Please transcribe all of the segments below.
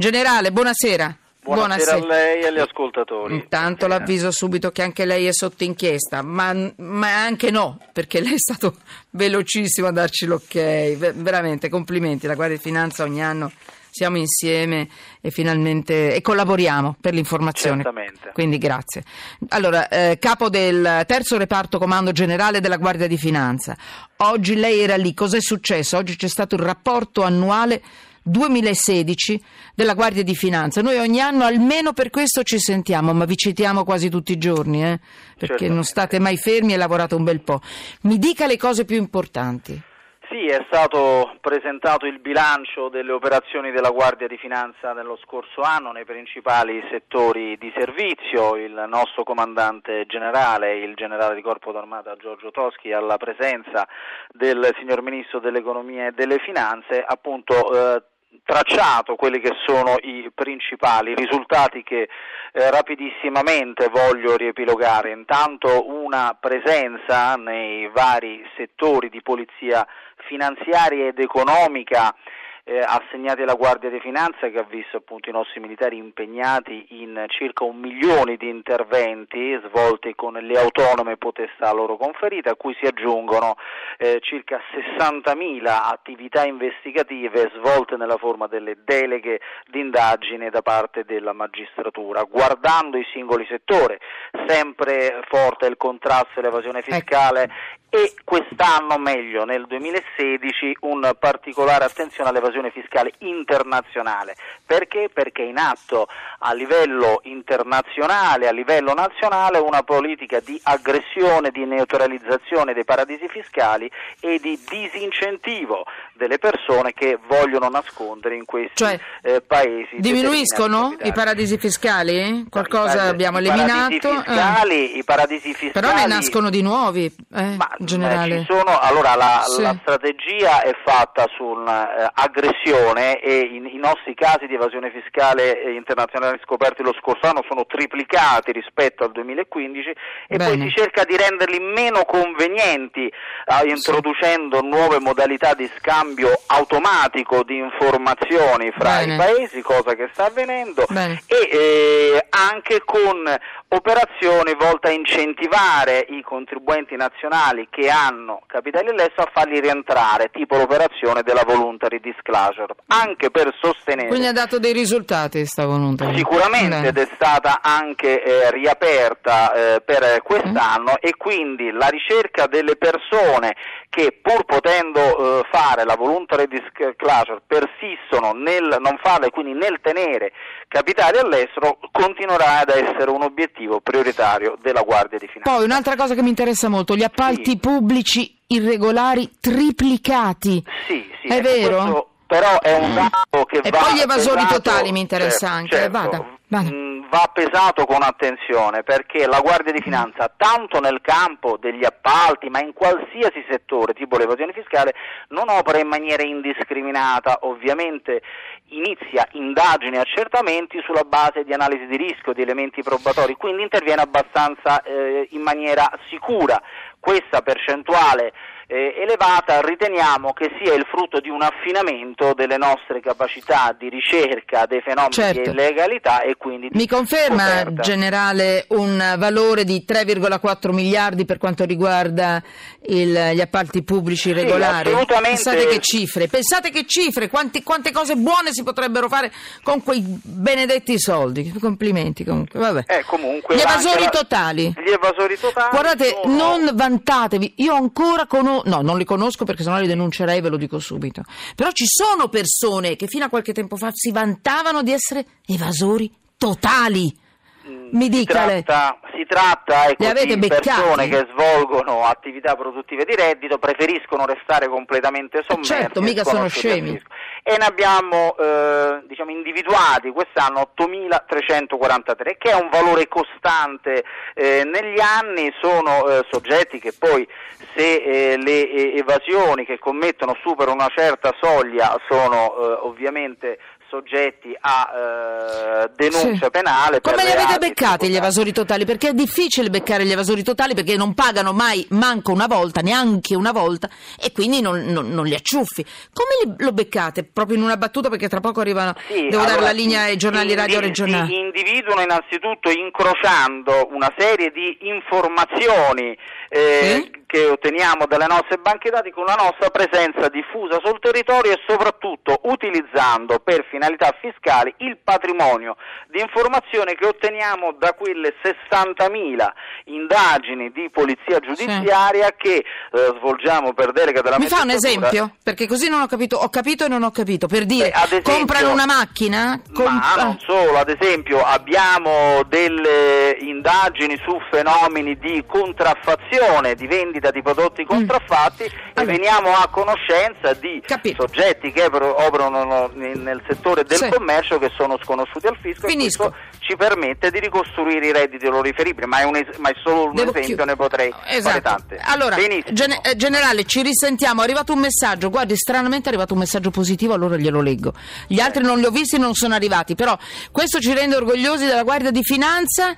Generale, buonasera. Buonasera, a lei e agli ascoltatori. Intanto l'avviso subito che anche lei è sotto inchiesta, ma, ma, anche no, perché lei è stato velocissimo a darci l'ok. Veramente, complimenti. La Guardia di Finanza ogni anno siamo insieme e finalmente e collaboriamo per l'informazione. Certamente. Quindi grazie. Allora, eh, capo del terzo reparto comando generale della Guardia di Finanza. Oggi lei era lì, cos'è successo? Oggi c'è stato il rapporto annuale 2016 della Guardia di Finanza. Noi ogni anno almeno per questo ci sentiamo, ma vi citiamo quasi tutti i giorni, eh? perché Certamente. non state mai fermi e lavorate un bel po'. Mi dica le cose più importanti. Sì, è stato presentato il bilancio delle operazioni della Guardia di Finanza nello scorso anno nei principali settori di servizio. Il nostro comandante generale, il generale di Corpo d'Armata Giorgio Toschi, alla presenza del signor Ministro dell'Economia e delle Finanze, appunto eh, tracciato quelli che sono i principali risultati che eh, rapidissimamente voglio riepilogare. Intanto una presenza nei vari settori di polizia finanziaria ed economica eh, assegnati alla Guardia di Finanza che ha visto appunto i nostri militari impegnati in circa un milione di interventi svolti con le autonome potestà loro conferite a cui si aggiungono eh, circa 60.000 attività investigative svolte nella forma delle deleghe d'indagine da parte della magistratura. Guardando i singoli settori, sempre forte il contrasto all'evasione fiscale ecco. E quest'anno, meglio nel 2016, un particolare attenzione all'evasione fiscale internazionale. Perché? Perché è in atto a livello internazionale, a livello nazionale, una politica di aggressione, di neutralizzazione dei paradisi fiscali e di disincentivo delle persone che vogliono nascondere in questi cioè, eh, paesi. Diminuiscono i paradisi fiscali? Qualcosa no, abbiamo i eliminato? Paradisi fiscali, eh. I paradisi fiscali. Però ne nascono di nuovi, eh, ma, generale. Ci sono, allora la, sì. la, strategia è fatta su un'aggressione eh, e in, i nostri casi di evasione fiscale internazionale scoperti lo scorso anno sono triplicati rispetto al 2015 e Bene. poi si cerca di renderli meno convenienti eh, introducendo sì. nuove modalità di scambio automatico di informazioni fra Bene. i paesi, cosa che sta avvenendo Bene. e eh, anche con operazioni volte a incentivare i contribuenti nazionali che hanno capitali all'estero a farli rientrare, tipo l'operazione della voluntary disclosure, anche per sostenere. Quindi ha dato dei risultati sta voluntary. Sicuramente ed è stata anche eh, riaperta eh, per quest'anno e quindi la ricerca delle persone che pur potendo eh, fare la voluntary disclosure persistono nel non farla e quindi nel tenere capitali all'estero continuerà ad essere un obiettivo prioritario della Guardia di Finanza. Poi un'altra cosa che mi interessa molto, gli appalti sì. pubblici irregolari triplicati. Sì, sì, è vero? Questo però è un dato che e va poi gli evasori totali mi interessa certo, anche. certo, Vada, Mh, va pesato con attenzione perché la Guardia di Finanza, tanto nel campo degli appalti, ma in qualsiasi settore, tipo l'evasione fiscale, non opera in maniera indiscriminata, ovviamente inizia indagini e accertamenti sulla base di analisi di rischio, di elementi probatori, quindi interviene abbastanza eh, in maniera sicura. Questa percentuale eh, elevata riteniamo che sia il frutto di un affinamento delle nostre capacità di ricerca dei fenomeni certo. di illegalità e quindi di Mi conferma, scoperta. generale, un valore di 3,4 miliardi per quanto riguarda il, gli appalti pubblici regolari? assolutamente. Pensate che cifre, pensate che cifre, quanti, quante cose buone si potrebbero fare con quei benedetti soldi. Complimenti comunque. Vabbè. Eh, comunque, Gli evasori la- totali. Gli evasori totali Guardate, sono- non vantatevi, io ancora conosco, no, non li conosco perché sennò li denuncerei, ve lo dico subito. Però ci sono persone che fino a qualche tempo fa si vantavano di essere evasori totali. Mi si dica lei. tratta, si tratta ecco, di persone che svolgono attività produttive di reddito, preferiscono restare completamente sommersi. certo, e mica sono scemi. E ne abbiamo eh, diciamo, individuati quest'anno 8.343, che è un valore costante eh, negli anni, sono eh, soggetti che poi se eh, le eh, evasioni che commettono superano una certa soglia sono eh, ovviamente soggetti a eh, denuncia Sì. penale. Come li avete beccati gli evasori totali? Perché è difficile beccare gli evasori totali perché non pagano mai, manco una volta, neanche una volta, e quindi non, non- non li acciuffi. Come li, lo beccate? Proprio in una battuta perché tra poco arrivano, Sì, devo dare allora, la linea si- ai giornali si radio indivi- regionali. Si individuano innanzitutto incrociando una serie di informazioni eh, Sì. Che otteniamo dalle nostre banche dati con la nostra presenza diffusa sul territorio e soprattutto utilizzando per finalità fiscali il patrimonio di informazione che otteniamo da quelle 60.000 indagini di polizia giudiziaria che eh, svolgiamo per delega della Mi fa un esempio? Perché così non ho capito, ho capito e non ho capito. Per dire, Beh, esempio- comprano una macchina? Com- Ma non ah, solo, ad esempio abbiamo delle indagini su fenomeni di contraffazione, di vendita di prodotti contraffatti e Mm. Allora. veniamo a conoscenza di Capito. soggetti che operano nel nel settore del Sì. commercio che sono sconosciuti al fisco Finisco. e questo ci permette di ricostruire i redditi loro riferibili, ma è, un es- ma è solo un Devo esempio, chiu- ne potrei fare Esatto. tante. Allora, gene- eh, generale, ci risentiamo. È arrivato un messaggio. Guardi, stranamente è arrivato un messaggio positivo, allora glielo leggo. Gli altri non li ho visti, non sono arrivati. Però questo ci rende orgogliosi della Guardia di Finanza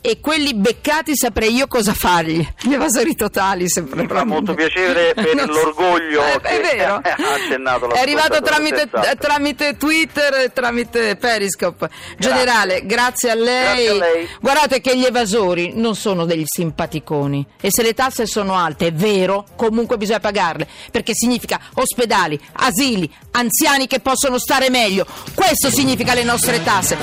e quelli beccati saprei io cosa fargli. Gli evasori totali, sempre Mi fa molto piacere per Non l'orgoglio Eh, è che vero. accennato È arrivato tramite, tramite Twitter e tramite Periscope. Generale, grazie a lei. Grazie a lei. Guardate che gli evasori non sono degli simpaticoni e se le tasse sono alte, è vero, comunque bisogna pagarle, perché significa ospedali, asili, anziani che possono stare meglio. Questo significa le nostre tasse.